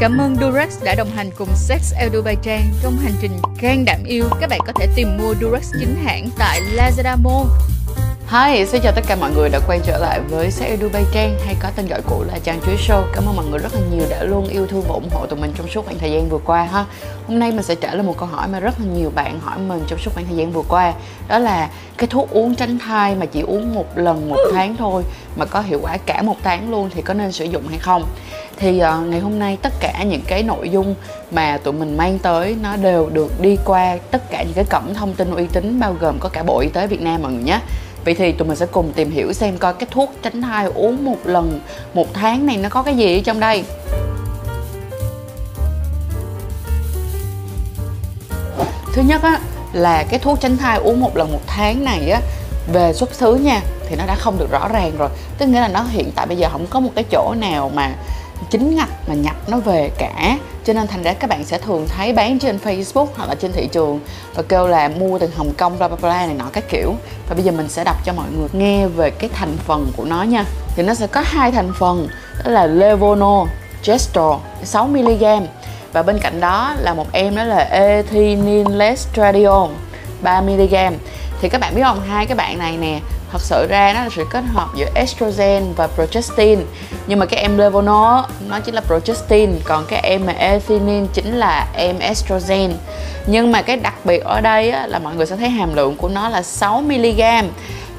Cảm ơn Durex đã đồng hành cùng Sex El Dubai Trang trong hành trình gan đảm yêu. Các bạn có thể tìm mua Durex chính hãng tại Lazada Mall. Hi, xin chào tất cả mọi người đã quay trở lại với Sex El Dubai Trang hay có tên gọi cũ là Trang Chuối Show. Cảm ơn mọi người rất là nhiều đã luôn yêu thương và ủng hộ tụi mình trong suốt khoảng thời gian vừa qua ha. Hôm nay mình sẽ trả lời một câu hỏi mà rất là nhiều bạn hỏi mình trong suốt khoảng thời gian vừa qua. Đó là cái thuốc uống tránh thai mà chỉ uống một lần một tháng thôi mà có hiệu quả cả một tháng luôn thì có nên sử dụng hay không? Thì uh, ngày hôm nay tất cả những cái nội dung mà tụi mình mang tới nó đều được đi qua tất cả những cái cổng thông tin uy tín bao gồm có cả bộ y tế việt nam mọi người nhé. Vậy thì tụi mình sẽ cùng tìm hiểu xem coi cái thuốc tránh thai uống một lần một tháng này nó có cái gì ở trong đây. Thứ nhất á là cái thuốc tránh thai uống một lần một tháng này á về xuất xứ nha thì nó đã không được rõ ràng rồi. Tức nghĩa là nó hiện tại bây giờ không có một cái chỗ nào mà chính ngạch mà nhập nó về cả. Cho nên thành ra các bạn sẽ thường thấy bán trên Facebook hoặc là trên thị trường và kêu là mua từ Hồng Kông bla bla bla này nọ các kiểu. Và bây giờ mình sẽ đọc cho mọi người nghe về cái thành phần của nó nha. Thì nó sẽ có hai thành phần đó là levono gestor 6 mg và bên cạnh đó là một em đó là ethinylestradiol, 3 mg thì các bạn biết không hai cái bạn này nè thật sự ra nó là sự kết hợp giữa estrogen và progestin. Nhưng mà cái em levono nó chính là progestin còn cái em mà ethylene chính là em estrogen. Nhưng mà cái đặc biệt ở đây á, là mọi người sẽ thấy hàm lượng của nó là 6 mg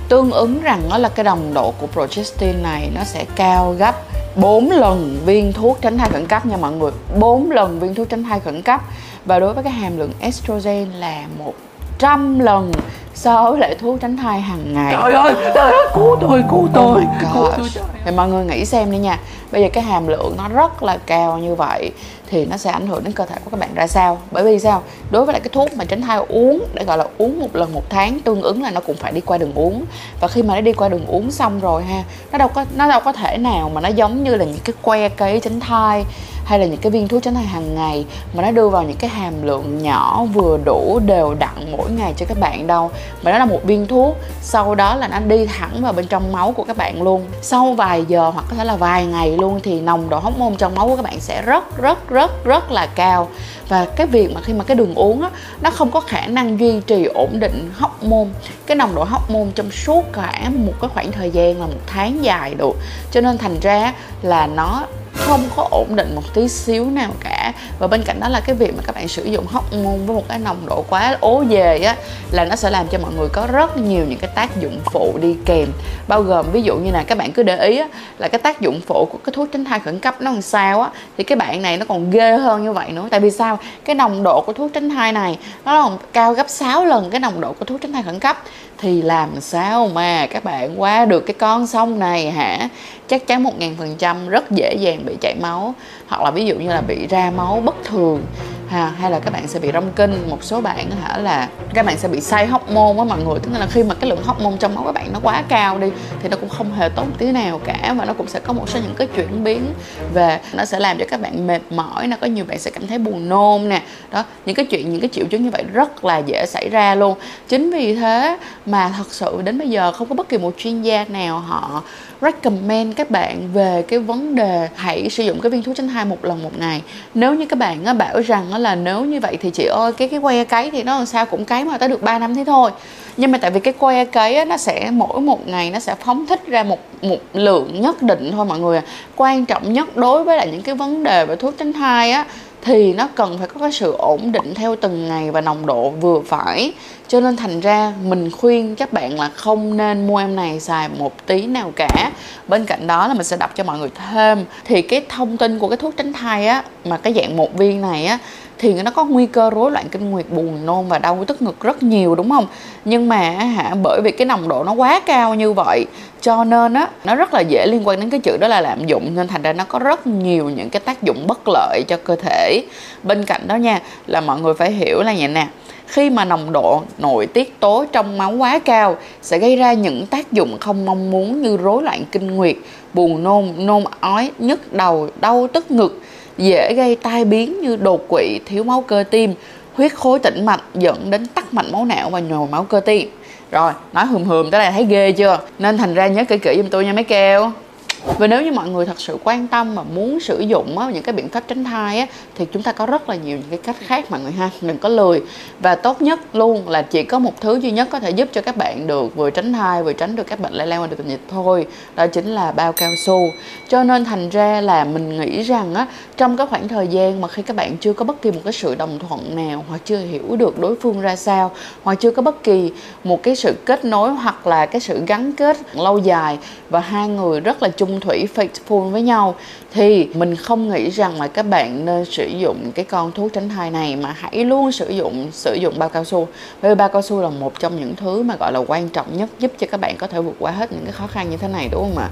tương ứng rằng nó là cái đồng độ của progestin này nó sẽ cao gấp 4 lần viên thuốc tránh thai khẩn cấp nha mọi người. 4 lần viên thuốc tránh thai khẩn cấp. Và đối với cái hàm lượng estrogen là 100 lần so với lại thuốc tránh thai hàng ngày? Trời ơi trời ơi cứu tôi cứu tôi oh cứu tôi thì mọi người nghĩ xem đi nha. Bây giờ cái hàm lượng nó rất là cao như vậy thì nó sẽ ảnh hưởng đến cơ thể của các bạn ra sao? Bởi vì sao? Đối với lại cái thuốc mà tránh thai uống để gọi là uống một lần một tháng tương ứng là nó cũng phải đi qua đường uống. Và khi mà nó đi qua đường uống xong rồi ha nó đâu có nó đâu có thể nào mà nó giống như là những cái que cây tránh thai hay là những cái viên thuốc tránh thai hàng ngày mà nó đưa vào những cái hàm lượng nhỏ vừa đủ đều đặn mỗi ngày cho các bạn đâu mà nó là một viên thuốc, sau đó là nó đi thẳng vào bên trong máu của các bạn luôn. Sau vài giờ hoặc có thể là vài ngày luôn thì nồng độ hormone trong máu của các bạn sẽ rất rất rất rất là cao. Và cái việc mà khi mà cái đường uống á, nó không có khả năng duy trì ổn định hóc môn cái nồng độ hóc môn trong suốt cả một cái khoảng thời gian là một tháng dài được. Cho nên thành ra là nó không có ổn định một tí xíu nào cả. Và bên cạnh đó là cái việc mà các bạn sử dụng hóc môn với một cái nồng độ quá ố về á là nó sẽ làm cho mọi người có rất nhiều những cái tác dụng phụ đi kèm. Bao gồm ví dụ như là các bạn cứ để ý á, là cái tác dụng phụ của cái thuốc tránh thai khẩn cấp nó làm sao á thì cái bạn này nó còn ghê hơn như vậy nữa. Tại vì sao? Cái nồng độ của thuốc tránh thai này nó còn cao gấp 6 lần cái nồng độ của thuốc tránh thai khẩn cấp thì làm sao mà các bạn qua được cái con sông này hả? Chắc chắn một ngàn phần trăm rất dễ dàng bị chảy máu. Hoặc là ví dụ như là bị ra máu bất thường ha, hay là các bạn sẽ bị rong kinh một số bạn hả là các bạn sẽ bị say hóc môn á mọi người. Tức là khi mà cái lượng hóc môn trong máu các bạn nó quá cao đi thì nó cũng không hề tốt tí nào cả. Và nó cũng sẽ có một số những cái chuyển biến về nó sẽ làm cho các bạn mệt mỏi nó có nhiều bạn sẽ cảm thấy buồn nôn nè. Đó những cái chuyện những cái triệu chứng như vậy rất là dễ xảy ra luôn. Chính vì thế mà thật sự đến bây giờ không có bất kỳ một chuyên gia nào họ recommend các bạn về cái vấn đề hãy sử dụng cái viên thuốc tránh thai một lần một ngày. Nếu như các bạn á, bảo rằng á, là nếu như vậy thì chị ơi cái cái que cấy thì nó làm sao cũng cấy mà tới được 3 năm thế thôi. Nhưng mà tại vì cái que cấy á, nó sẽ mỗi một ngày nó sẽ phóng thích ra một một lượng nhất định thôi mọi người quan trọng nhất đối với lại những cái vấn đề về thuốc tránh thai á thì nó cần phải có cái sự ổn định theo từng ngày và nồng độ vừa phải. Cho nên thành ra mình khuyên các bạn là không nên mua em này xài một tí nào cả. Bên cạnh đó là mình sẽ đọc cho mọi người thêm. Thì cái thông tin của cái thuốc tránh thai á, mà cái dạng một viên này á thì nó có nguy cơ rối loạn kinh nguyệt buồn nôn và đau tức ngực rất nhiều đúng không? Nhưng mà hả bởi vì cái nồng độ nó quá cao như vậy cho nên á nó rất là dễ liên quan đến cái chữ đó là lạm dụng nên thành ra nó có rất nhiều những cái tác dụng bất lợi cho cơ thể. Bên cạnh đó nha là mọi người phải hiểu là vậy nè khi mà nồng độ nội tiết tố trong máu quá cao sẽ gây ra những tác dụng không mong muốn như rối loạn kinh nguyệt, buồn nôn, nôn ói, nhức đầu, đau tức ngực, dễ gây tai biến như đột quỵ, thiếu máu cơ tim, huyết khối tĩnh mạch dẫn đến tắc mạch máu não và nhồi máu cơ tim. Rồi, nói hùm hùm tới đây thấy ghê chưa? Nên thành ra nhớ kỹ kỹ giùm tôi nha mấy keo và nếu như mọi người thật sự quan tâm mà muốn sử dụng á, những cái biện pháp tránh thai á, thì chúng ta có rất là nhiều những cái cách khác mọi người ha đừng có lười. Và tốt nhất luôn là chỉ có một thứ duy nhất có thể giúp cho các bạn được vừa tránh thai vừa tránh được các bệnh lây lan qua đường tình dục thôi đó chính là bao cao su. Cho nên thành ra là mình nghĩ rằng á trong cái khoảng thời gian mà khi các bạn chưa có bất kỳ một cái sự đồng thuận nào hoặc chưa hiểu được đối phương ra sao hoặc chưa có bất kỳ một cái sự kết nối hoặc là cái sự gắn kết lâu dài và hai người rất là chung thủy faithful với nhau, thì mình không nghĩ rằng là các bạn nên sử dụng cái con thuốc tránh thai này mà hãy luôn sử dụng sử dụng bao cao su. Bởi vì bao cao su là một trong những thứ mà, gọi là, quan trọng nhất, giúp cho các bạn có thể vượt qua hết những cái khó khăn như thế này, đúng không ạ?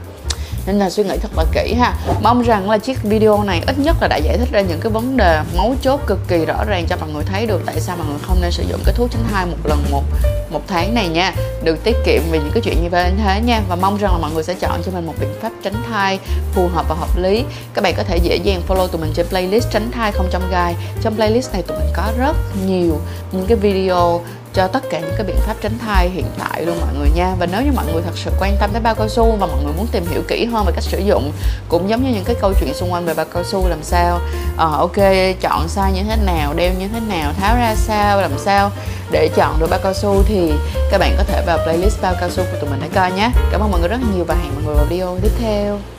Nên là suy nghĩ thật là kỹ ha. Mong rằng là chiếc video này ít nhất là đã giải thích ra những cái vấn đề mấu chốt cực kỳ rõ ràng cho mọi người thấy được tại sao mọi người không nên sử dụng cái thuốc tránh thai một lần một một tháng này nha. Được tiết kiệm về những cái chuyện như thế nha. Và mong rằng là mọi người sẽ chọn cho mình một biện pháp tránh thai phù hợp và hợp lý. Các bạn có thể dễ dàng follow tụi mình trên playlist tránh thai không trong gai. Trong playlist này tụi mình có rất nhiều những cái video cho tất cả những cái biện pháp tránh thai hiện tại luôn mọi người nha. Và nếu như mọi người thật sự quan tâm tới bao cao su và mọi người muốn tìm hiểu kỹ hơn về cách sử dụng cũng giống như những cái câu chuyện xung quanh về bao cao su làm sao à, ok chọn size như thế nào đeo như thế nào tháo ra sao làm sao để chọn được bao cao su thì các bạn có thể vào playlist bao cao su của tụi mình để coi nhé. Cảm ơn mọi người rất nhiều và hẹn mọi người vào video tiếp theo.